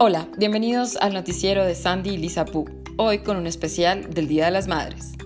Hola, bienvenidos al noticiero de Sandy y Lisa Poo, hoy con un especial del Día de las Madres.